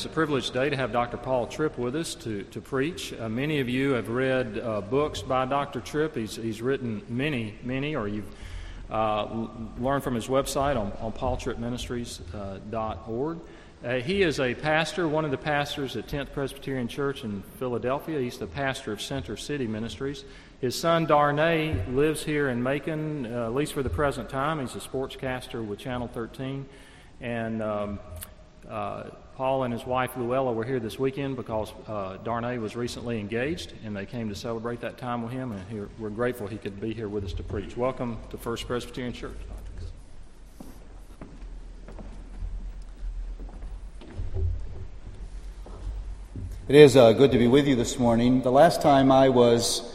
It's a privilege today to have Dr. Paul Tripp with us to, to preach. Uh, many of you have read uh, books by Dr. Tripp. He's, he's written many, many, or you've uh, learned from his website on, on paultrippministries.org. Uh, he is a pastor, one of the pastors at 10th Presbyterian Church in Philadelphia. He's the pastor of Center City Ministries. His son Darnay lives here in Macon, uh, at least for the present time. He's a sportscaster with Channel 13. And um, uh, Paul and his wife Luella were here this weekend because uh, Darnay was recently engaged, and they came to celebrate that time with him. And we're grateful he could be here with us to preach. Welcome to First Presbyterian Church. It is uh, good to be with you this morning. The last time I was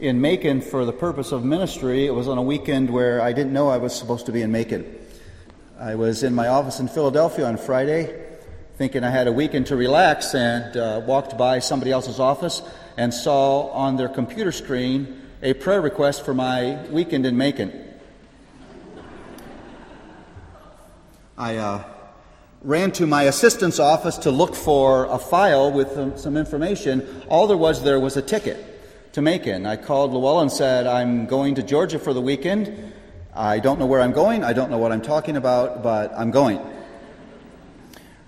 in Macon for the purpose of ministry, it was on a weekend where I didn't know I was supposed to be in Macon. I was in my office in Philadelphia on Friday thinking I had a weekend to relax and uh, walked by somebody else's office and saw on their computer screen a prayer request for my weekend in Macon. I uh, ran to my assistant's office to look for a file with um, some information. All there was there was a ticket to Macon. I called Llewellyn and said, I'm going to Georgia for the weekend. I don't know where I'm going. I don't know what I'm talking about, but I'm going.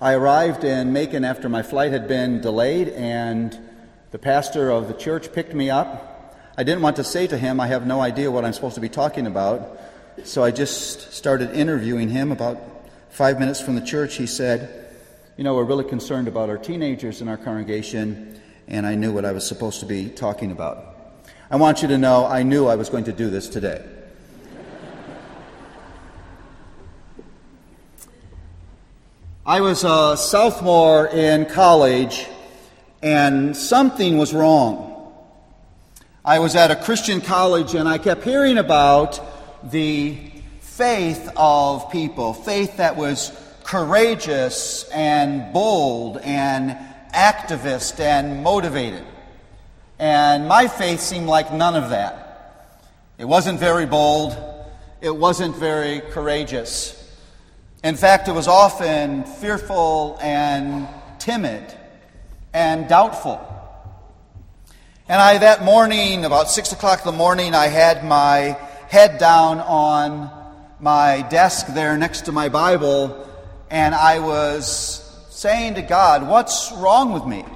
I arrived in Macon after my flight had been delayed, and the pastor of the church picked me up. I didn't want to say to him, I have no idea what I'm supposed to be talking about, so I just started interviewing him. About five minutes from the church, he said, You know, we're really concerned about our teenagers in our congregation, and I knew what I was supposed to be talking about. I want you to know I knew I was going to do this today. I was a sophomore in college, and something was wrong. I was at a Christian college, and I kept hearing about the faith of people, faith that was courageous and bold and activist and motivated. And my faith seemed like none of that. It wasn't very bold, it wasn't very courageous. In fact, it was often fearful and timid and doubtful. And I, that morning, about six o'clock in the morning, I had my head down on my desk there next to my Bible, and I was saying to God, What's wrong with me?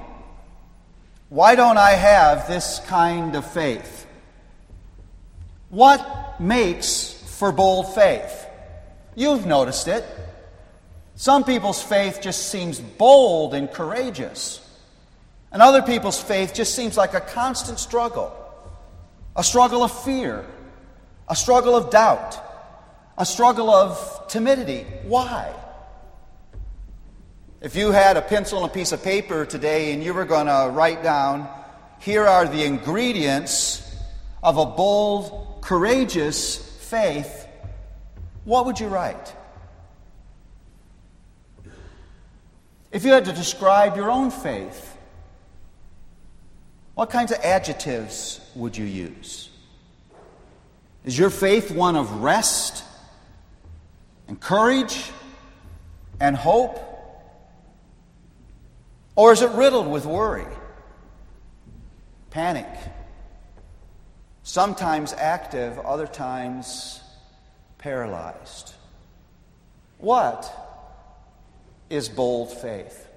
Why don't I have this kind of faith? What makes for bold faith? You've noticed it. Some people's faith just seems bold and courageous, and other people's faith just seems like a constant struggle a struggle of fear, a struggle of doubt, a struggle of timidity. Why? If you had a pencil and a piece of paper today and you were going to write down, here are the ingredients of a bold, courageous faith what would you write? If you had to describe your own faith, what kinds of adjectives would you use? Is your faith one of rest and courage and hope? Or is it riddled with worry, panic, sometimes active, other times paralyzed. What is bold faith?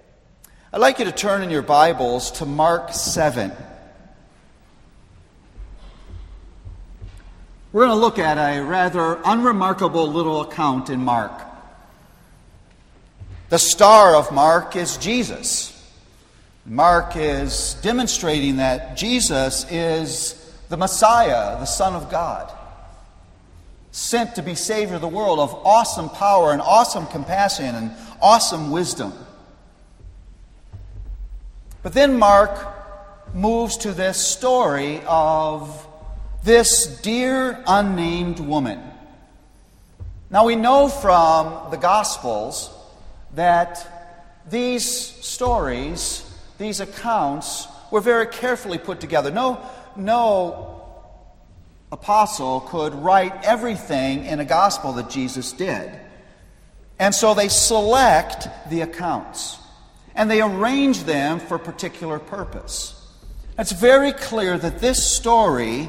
I'd like you to turn in your Bibles to Mark 7. We're going to look at a rather unremarkable little account in Mark. The star of Mark is Jesus. Mark is demonstrating that Jesus is the Messiah, the Son of God sent to be Savior of the world, of awesome power and awesome compassion and awesome wisdom. But then Mark moves to this story of this dear unnamed woman. Now we know from the Gospels that these stories, these accounts, were very carefully put together. No, no apostle could write everything in a gospel that Jesus did. And so they select the accounts. and they arrange them for particular purpose. It's very clear that this story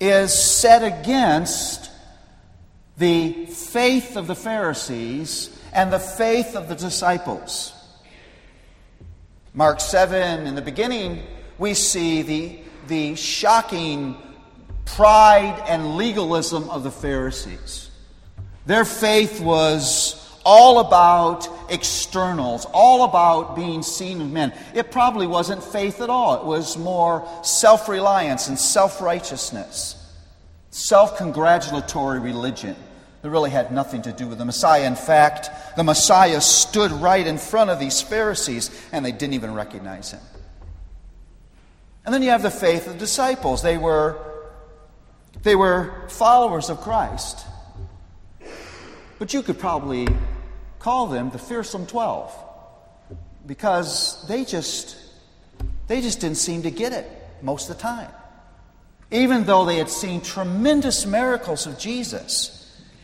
is set against the faith of the Pharisees and the faith of the disciples. Mark 7, in the beginning, we see the, the shocking pride and legalism of the Pharisees. Their faith was all about externals, all about being seen of men. It probably wasn't faith at all, it was more self reliance and self righteousness, self congratulatory religion that really had nothing to do with the Messiah. In fact, the Messiah stood right in front of these Pharisees and they didn't even recognize him. And then you have the faith of the disciples. They were, they were followers of Christ. But you could probably call them the fearsome 12 because they just they just didn't seem to get it most of the time. Even though they had seen tremendous miracles of Jesus,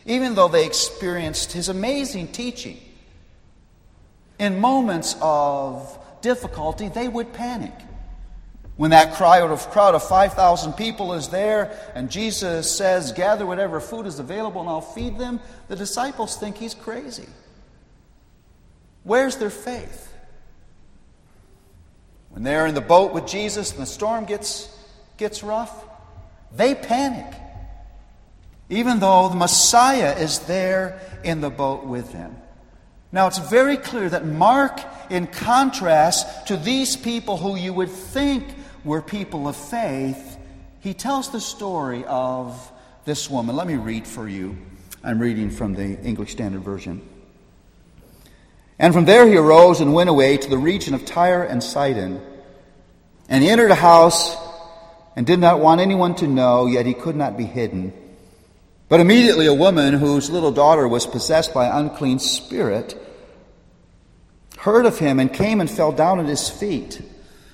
even though they experienced his amazing teaching, in moments of difficulty, they would panic. When that crowd of, crowd of 5,000 people is there and Jesus says, Gather whatever food is available and I'll feed them, the disciples think he's crazy. Where's their faith? When they're in the boat with Jesus and the storm gets, gets rough, they panic. Even though the Messiah is there in the boat with them. Now, it's very clear that Mark, in contrast to these people who you would think were people of faith, he tells the story of this woman. Let me read for you. I'm reading from the English Standard Version. And from there he arose and went away to the region of Tyre and Sidon. And he entered a house and did not want anyone to know, yet he could not be hidden. But immediately a woman whose little daughter was possessed by an unclean spirit heard of him and came and fell down at his feet.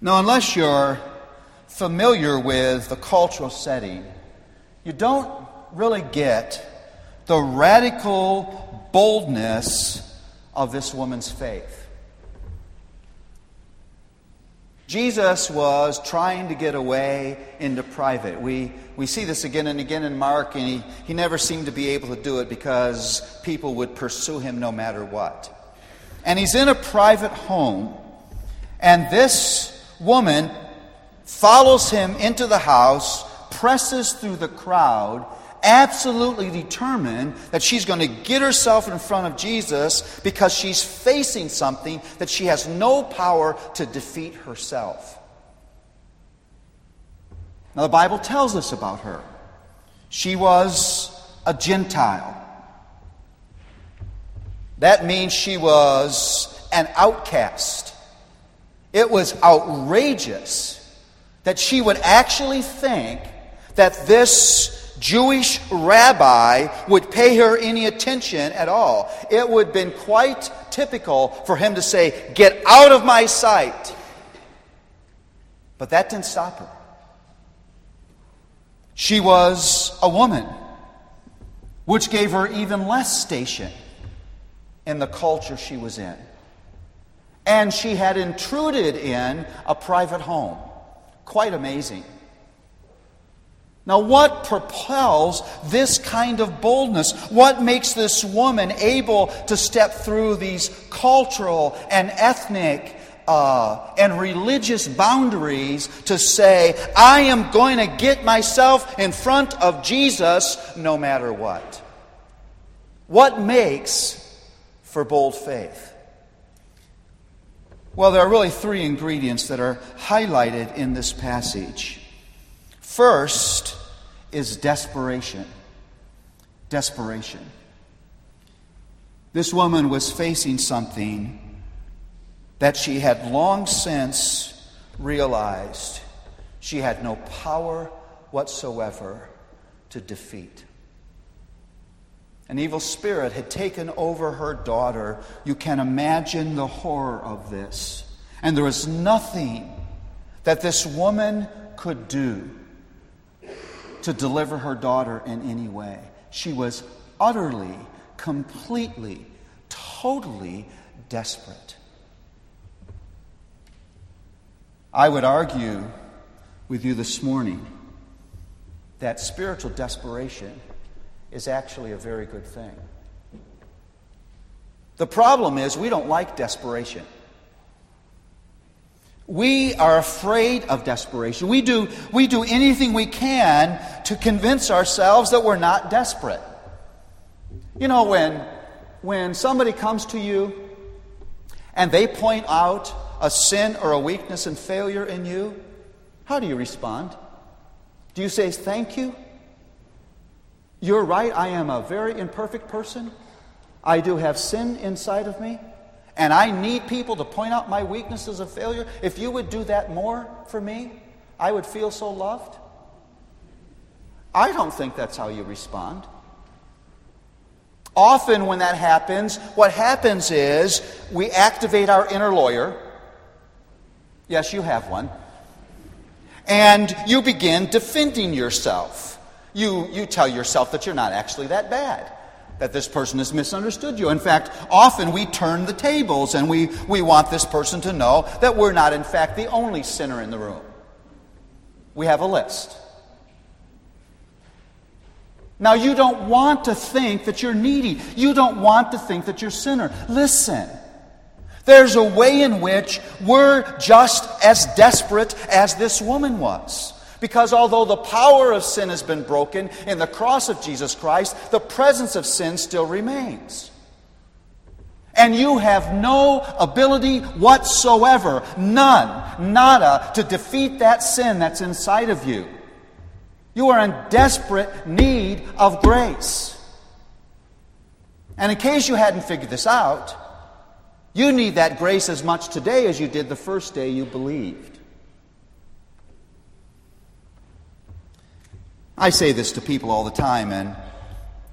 Now, unless you're familiar with the cultural setting, you don't really get the radical boldness of this woman's faith. Jesus was trying to get away into private. We, we see this again and again in Mark, and he, he never seemed to be able to do it because people would pursue him no matter what. And he's in a private home, and this woman follows him into the house, presses through the crowd, absolutely determined that she's going to get herself in front of Jesus because she's facing something that she has no power to defeat herself. Now, the Bible tells us about her. She was a Gentile. That means she was an outcast. It was outrageous that she would actually think that this Jewish rabbi would pay her any attention at all. It would have been quite typical for him to say, Get out of my sight. But that didn't stop her. She was a woman, which gave her even less station in the culture she was in. And she had intruded in a private home. Quite amazing. Now, what propels this kind of boldness? What makes this woman able to step through these cultural and ethnic uh, and religious boundaries to say, I am going to get myself in front of Jesus no matter what? What makes for bold faith? Well, there are really three ingredients that are highlighted in this passage. First, is desperation. Desperation. This woman was facing something that she had long since realized she had no power whatsoever to defeat. An evil spirit had taken over her daughter. You can imagine the horror of this. And there was nothing that this woman could do to deliver her daughter in any way. She was utterly, completely, totally desperate. I would argue with you this morning that spiritual desperation is actually a very good thing. The problem is we don't like desperation. We are afraid of desperation. We do, we do anything we can to convince ourselves that we're not desperate. You know, when, when somebody comes to you and they point out a sin or a weakness and failure in you, how do you respond? Do you say, Thank you? You're right, I am a very imperfect person. I do have sin inside of me. And I need people to point out my weaknesses of failure. If you would do that more for me, I would feel so loved. I don't think that's how you respond. Often, when that happens, what happens is we activate our inner lawyer. Yes, you have one. And you begin defending yourself. You, you tell yourself that you're not actually that bad, that this person has misunderstood you. In fact, often we turn the tables and we, we want this person to know that we're not, in fact, the only sinner in the room. We have a list. Now, you don't want to think that you're needy. You don't want to think that you're sinner. Listen. There's a way in which we're just as desperate as this woman was. Because although the power of sin has been broken in the cross of Jesus Christ, the presence of sin still remains. And you have no ability whatsoever, none, nada, to defeat that sin that's inside of you. You are in desperate need of grace. And in case you hadn't figured this out, you need that grace as much today as you did the first day you believed. I say this to people all the time, and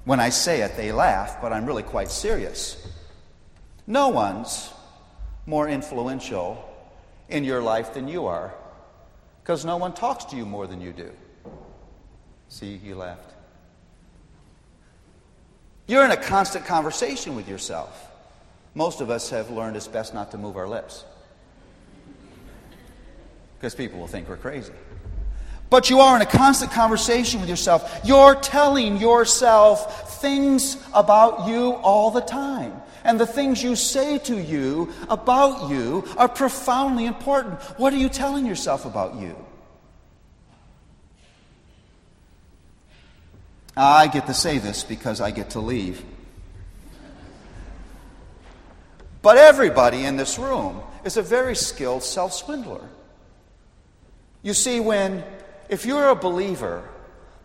when I say it, they laugh, but I'm really quite serious. No one's more influential in your life than you are, because no one talks to you more than you do. See, you left. You're in a constant conversation with yourself. Most of us have learned it's best not to move our lips because people will think we're crazy. But you are in a constant conversation with yourself. You're telling yourself things about you all the time. And the things you say to you about you are profoundly important. What are you telling yourself about you? I get to say this because I get to leave. But everybody in this room is a very skilled self swindler. You see, when, if you're a believer,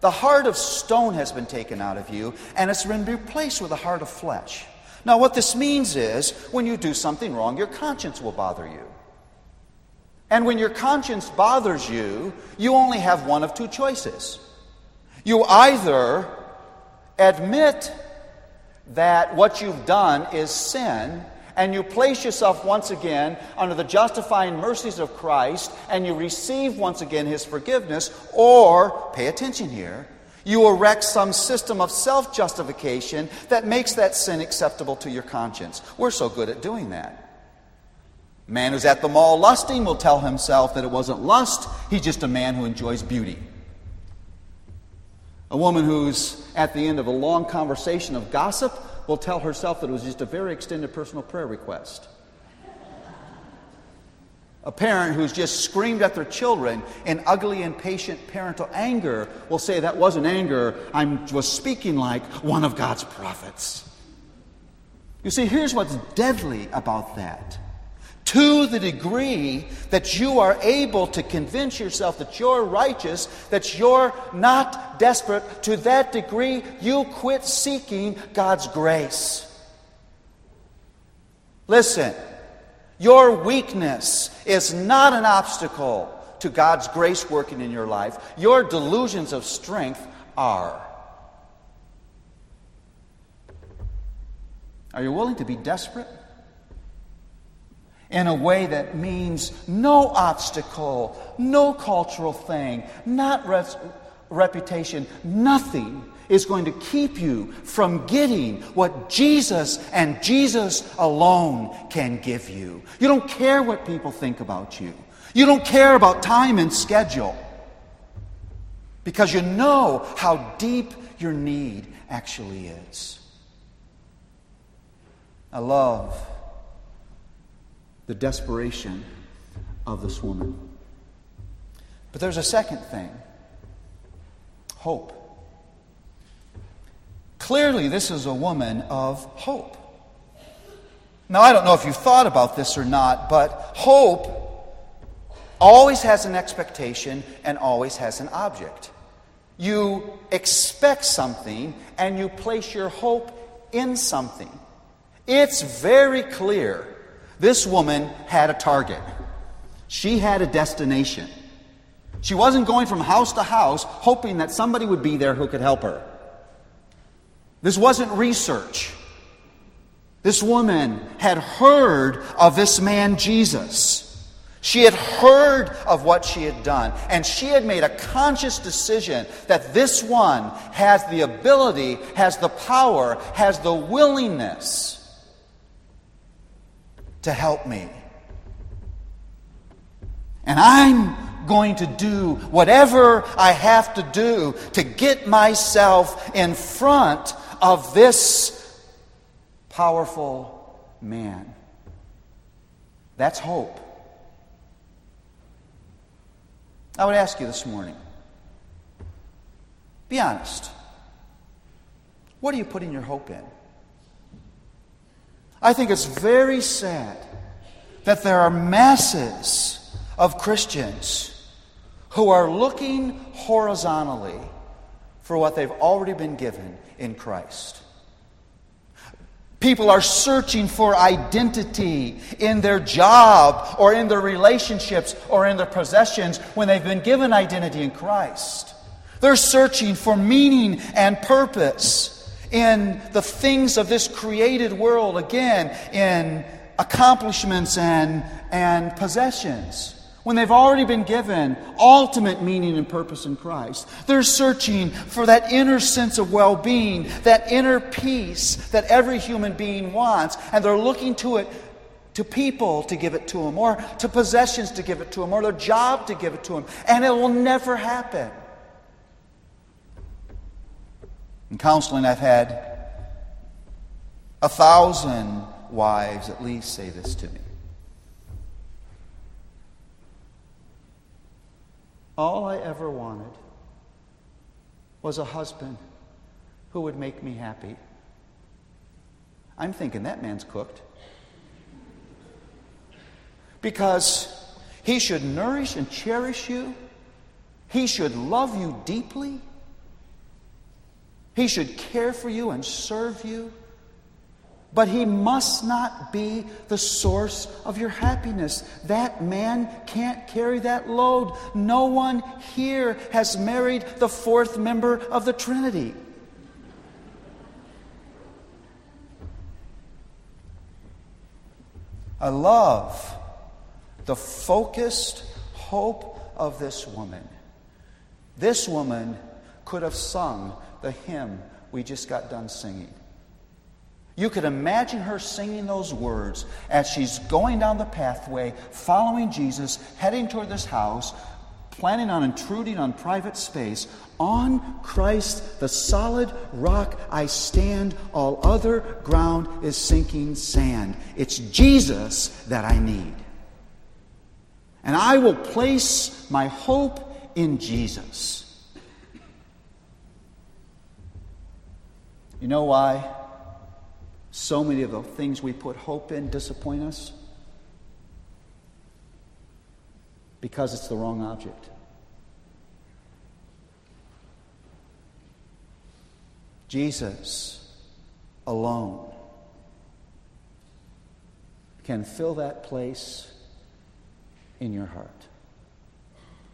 the heart of stone has been taken out of you and it's been replaced with a heart of flesh. Now, what this means is when you do something wrong, your conscience will bother you. And when your conscience bothers you, you only have one of two choices. You either admit that what you've done is sin and you place yourself once again under the justifying mercies of Christ and you receive once again His forgiveness, or, pay attention here, you erect some system of self justification that makes that sin acceptable to your conscience. We're so good at doing that. Man who's at the mall lusting will tell himself that it wasn't lust, he's just a man who enjoys beauty. A woman who's at the end of a long conversation of gossip will tell herself that it was just a very extended personal prayer request. A parent who's just screamed at their children in ugly, impatient parental anger will say, That wasn't anger, I was speaking like one of God's prophets. You see, here's what's deadly about that to the degree that you are able to convince yourself that you're righteous, that you're not desperate, to that degree you quit seeking God's grace. Listen, your weakness is not an obstacle to God's grace working in your life. Your delusions of strength are. Are you willing to be desperate? In a way that means no obstacle, no cultural thing, not res- reputation, nothing is going to keep you from getting what Jesus and Jesus alone can give you. You don't care what people think about you. You don't care about time and schedule because you know how deep your need actually is. I love the desperation of this woman. But there's a second thing hope. Clearly, this is a woman of hope. Now, I don't know if you've thought about this or not, but hope always has an expectation and always has an object. You expect something and you place your hope in something. It's very clear this woman had a target, she had a destination. She wasn't going from house to house hoping that somebody would be there who could help her. This wasn't research. This woman had heard of this man Jesus. She had heard of what she had done, and she had made a conscious decision that this one has the ability, has the power, has the willingness to help me. And I'm going to do whatever I have to do to get myself in front of this powerful man. That's hope. I would ask you this morning be honest. What are you putting your hope in? I think it's very sad that there are masses of Christians who are looking horizontally for what they've already been given in Christ. People are searching for identity in their job or in their relationships or in their possessions when they've been given identity in Christ. They're searching for meaning and purpose in the things of this created world, again, in accomplishments and, and possessions when they've already been given ultimate meaning and purpose in Christ. They're searching for that inner sense of well being, that inner peace that every human being wants, and they're looking to it. To people to give it to them, or to possessions to give it to them, or their job to give it to them, and it will never happen. In counseling, I've had a thousand wives at least say this to me. All I ever wanted was a husband who would make me happy. I'm thinking that man's cooked. Because he should nourish and cherish you, he should love you deeply, he should care for you and serve you. But he must not be the source of your happiness. That man can't carry that load. No one here has married the fourth member of the Trinity. I love the focused hope of this woman. This woman could have sung the hymn we just got done singing. You could imagine her singing those words as she's going down the pathway, following Jesus, heading toward this house, planning on intruding on private space. On Christ, the solid rock I stand, all other ground is sinking sand. It's Jesus that I need. And I will place my hope in Jesus. You know why? so many of the things we put hope in disappoint us? Because it's the wrong object. Jesus alone can fill that place in your heart.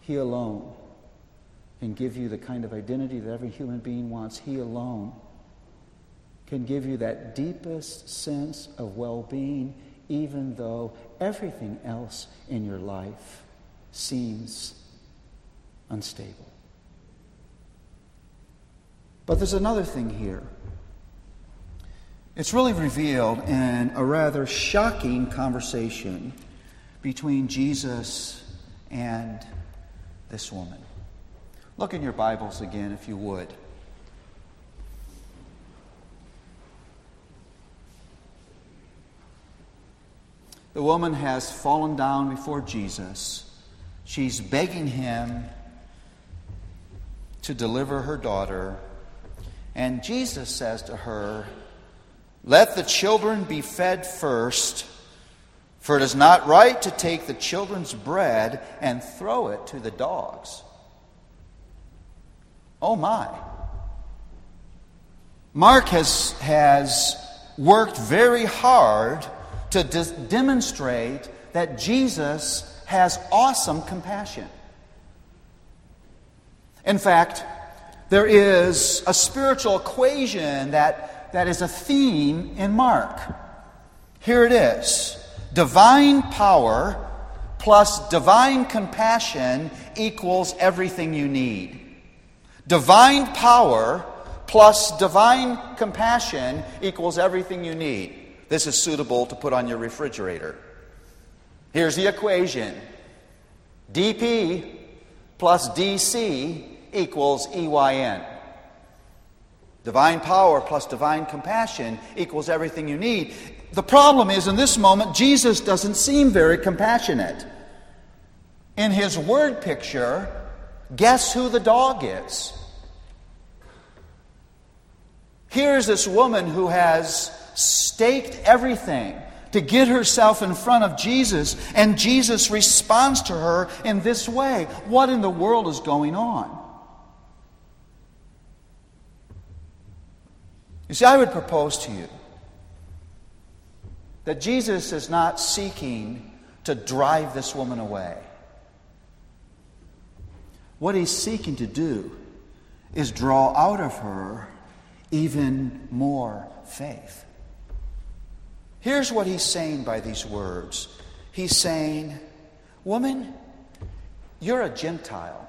He alone can give you the kind of identity that every human being wants. He alone can give you that deepest sense of well being, even though everything else in your life seems unstable. But there's another thing here. It's really revealed in a rather shocking conversation between Jesus and this woman. Look in your Bibles again, if you would. The woman has fallen down before Jesus. She's begging him to deliver her daughter. And Jesus says to her, Let the children be fed first, for it is not right to take the children's bread and throw it to the dogs. Oh my. Mark has, has worked very hard to de- demonstrate that Jesus has awesome compassion. In fact, there is a spiritual equation that, that is a theme in Mark. Here it is divine power plus divine compassion equals everything you need. Divine power plus divine compassion equals everything you need. This is suitable to put on your refrigerator. Here's the equation dp plus dc equals EYN. Divine power plus divine compassion equals everything you need. The problem is, in this moment, Jesus doesn't seem very compassionate. In his word picture, guess who the dog is? Here's this woman who has staked everything to get herself in front of Jesus, and Jesus responds to her in this way. What in the world is going on? You see, I would propose to you that Jesus is not seeking to drive this woman away. What he's seeking to do is draw out of her even more faith. Here's what he's saying by these words He's saying, Woman, you're a Gentile.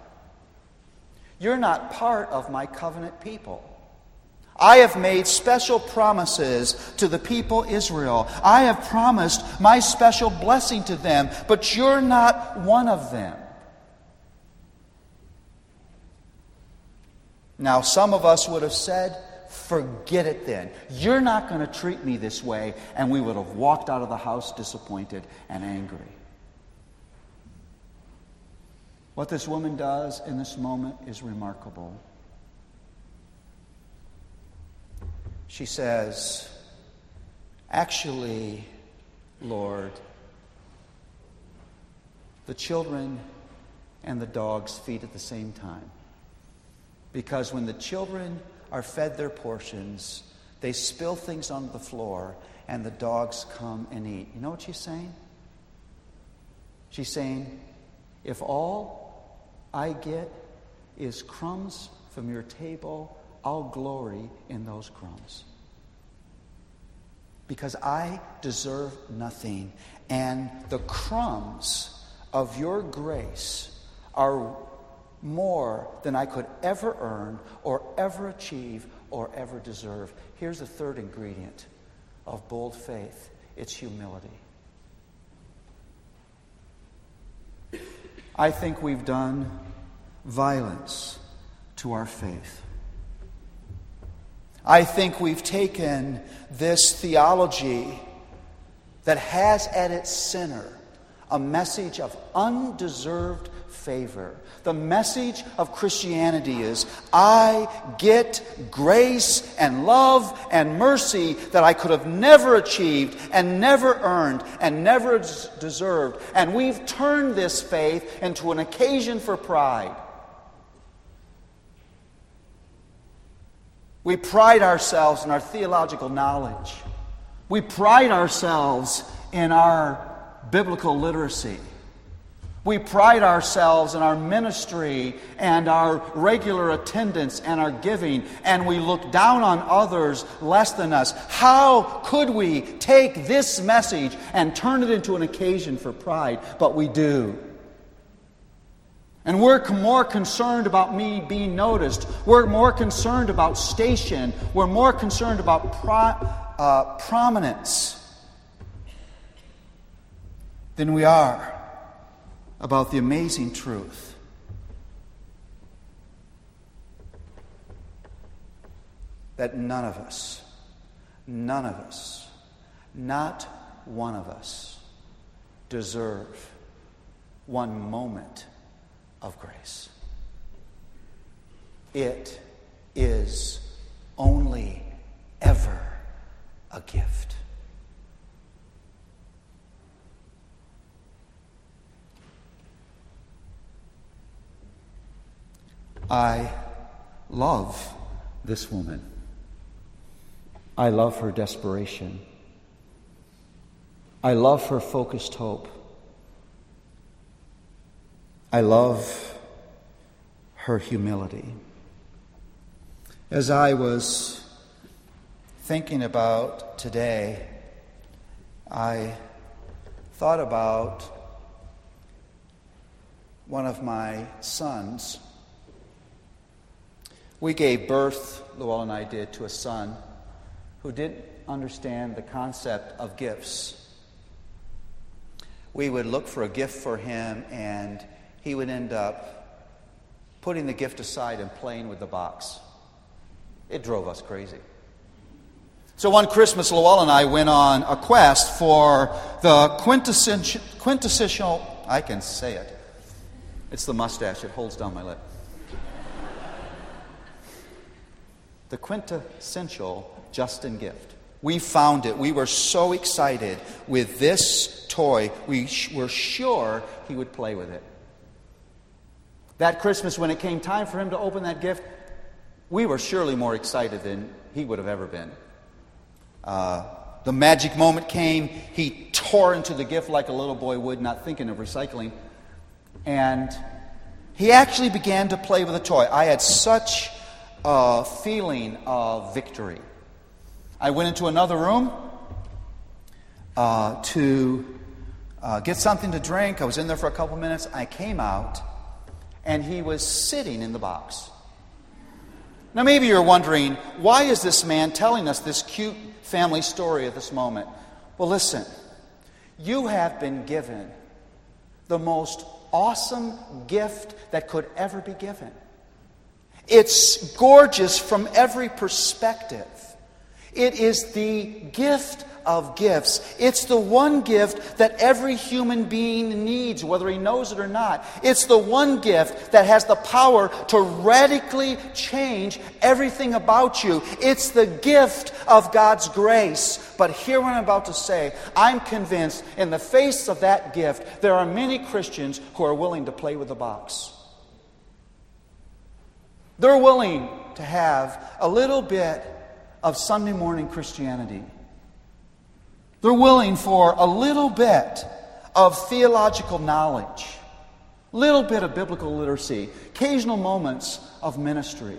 You're not part of my covenant people. I have made special promises to the people Israel. I have promised my special blessing to them, but you're not one of them. Now, some of us would have said, Forget it then. You're not going to treat me this way. And we would have walked out of the house disappointed and angry. What this woman does in this moment is remarkable. She says, Actually, Lord, the children and the dogs feed at the same time. Because when the children are fed their portions, they spill things on the floor, and the dogs come and eat. You know what she's saying? She's saying, if all I get is crumbs from your table, I'll glory in those crumbs. Because I deserve nothing, and the crumbs of your grace are more than I could ever earn or ever achieve or ever deserve. Here's the third ingredient of bold faith it's humility. I think we've done violence to our faith. I think we've taken this theology that has at its center a message of undeserved favor. The message of Christianity is I get grace and love and mercy that I could have never achieved and never earned and never deserved. And we've turned this faith into an occasion for pride. We pride ourselves in our theological knowledge. We pride ourselves in our biblical literacy. We pride ourselves in our ministry and our regular attendance and our giving, and we look down on others less than us. How could we take this message and turn it into an occasion for pride? But we do. And we're more concerned about me being noticed. We're more concerned about station. We're more concerned about pro- uh, prominence than we are about the amazing truth that none of us, none of us, not one of us, deserve one moment of grace. It is only ever a gift. I love this woman. I love her desperation. I love her focused hope. I love her humility. As I was thinking about today, I thought about one of my sons we gave birth, Luell and I did, to a son who didn't understand the concept of gifts. We would look for a gift for him, and he would end up putting the gift aside and playing with the box. It drove us crazy. So one Christmas, Luell and I went on a quest for the quintessential, quintessential I can say it. It's the mustache, it holds down my lip. The quintessential Justin gift. We found it. We were so excited with this toy. We were sure he would play with it. That Christmas, when it came time for him to open that gift, we were surely more excited than he would have ever been. Uh, the magic moment came. He tore into the gift like a little boy would, not thinking of recycling. And he actually began to play with the toy. I had such a feeling of victory. I went into another room uh, to uh, get something to drink. I was in there for a couple minutes. I came out, and he was sitting in the box. Now, maybe you're wondering, why is this man telling us this cute family story at this moment? Well, listen, you have been given the most awesome gift that could ever be given. It's gorgeous from every perspective. It is the gift of gifts. It's the one gift that every human being needs, whether he knows it or not. It's the one gift that has the power to radically change everything about you. It's the gift of God's grace. But hear what I'm about to say. I'm convinced, in the face of that gift, there are many Christians who are willing to play with the box. They're willing to have a little bit of Sunday morning Christianity. They're willing for a little bit of theological knowledge, little bit of biblical literacy, occasional moments of ministry.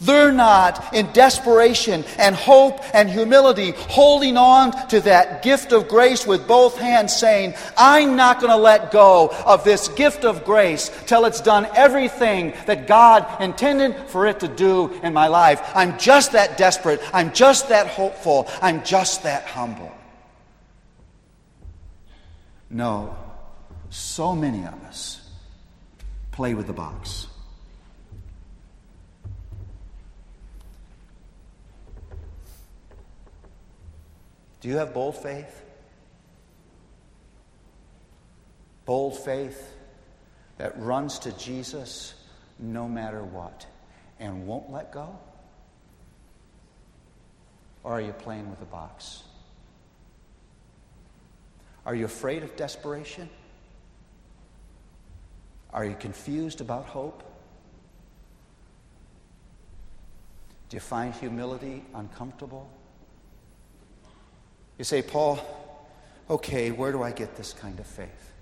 They're not in desperation and hope and humility holding on to that gift of grace with both hands, saying, I'm not going to let go of this gift of grace till it's done everything that God intended for it to do in my life. I'm just that desperate. I'm just that hopeful. I'm just that humble. No, so many of us play with the box. Do you have bold faith? Bold faith that runs to Jesus no matter what and won't let go? Or are you playing with a box? Are you afraid of desperation? Are you confused about hope? Do you find humility uncomfortable? You say, Paul, okay, where do I get this kind of faith?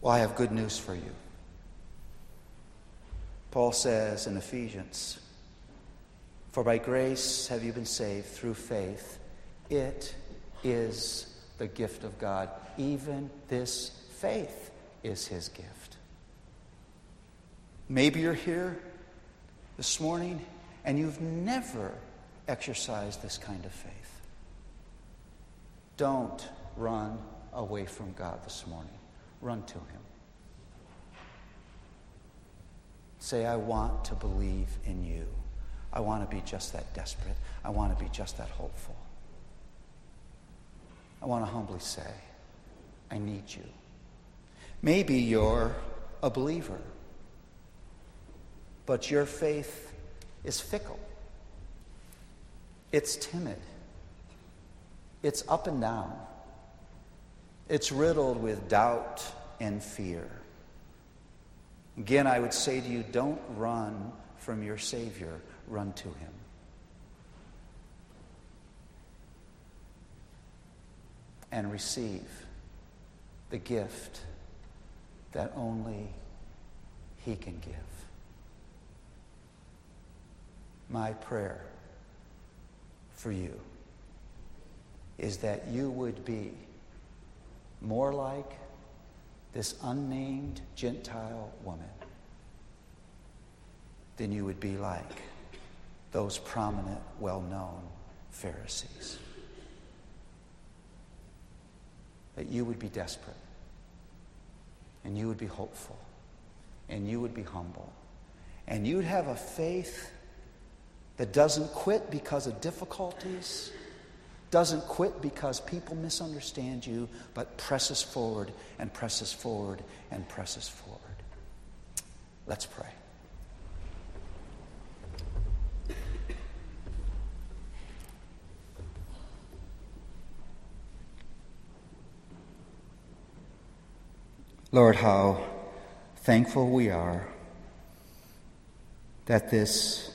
Well, I have good news for you. Paul says in Ephesians, For by grace have you been saved through faith. It is the gift of God. Even this faith is his gift. Maybe you're here this morning and you've never exercised this kind of faith. Don't run away from God this morning. Run to Him. Say, I want to believe in you. I want to be just that desperate. I want to be just that hopeful. I want to humbly say, I need you. Maybe you're a believer, but your faith is fickle, it's timid, it's up and down, it's riddled with doubt and fear. Again, I would say to you don't run from your Savior, run to Him. And receive the gift that only He can give. My prayer for you is that you would be more like this unnamed Gentile woman than you would be like those prominent, well known Pharisees. That you would be desperate, and you would be hopeful, and you would be humble, and you'd have a faith that doesn't quit because of difficulties doesn't quit because people misunderstand you, but presses forward and presses forward and presses forward. Let's pray. Lord, how thankful we are that this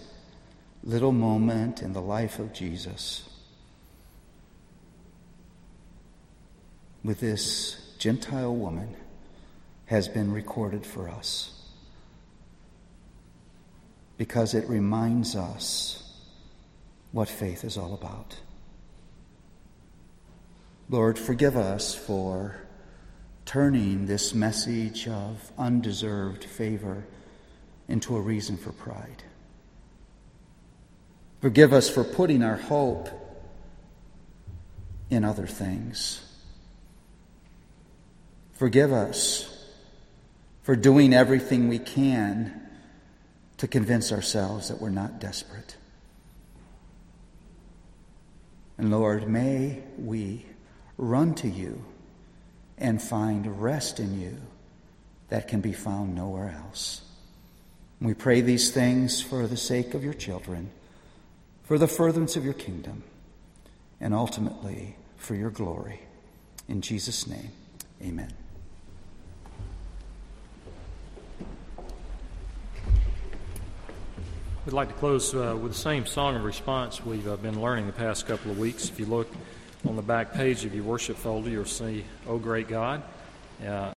little moment in the life of Jesus with this Gentile woman has been recorded for us because it reminds us what faith is all about. Lord, forgive us for turning this message of undeserved favor into a reason for pride. Forgive us for putting our hope in other things. Forgive us for doing everything we can to convince ourselves that we're not desperate. And Lord, may we run to you and find rest in you that can be found nowhere else. We pray these things for the sake of your children, for the furtherance of your kingdom, and ultimately for your glory. In Jesus' name, amen. We'd like to close uh, with the same song of response we've uh, been learning the past couple of weeks. If you look on the back page of your worship folder, you'll see, Oh Great God. Uh,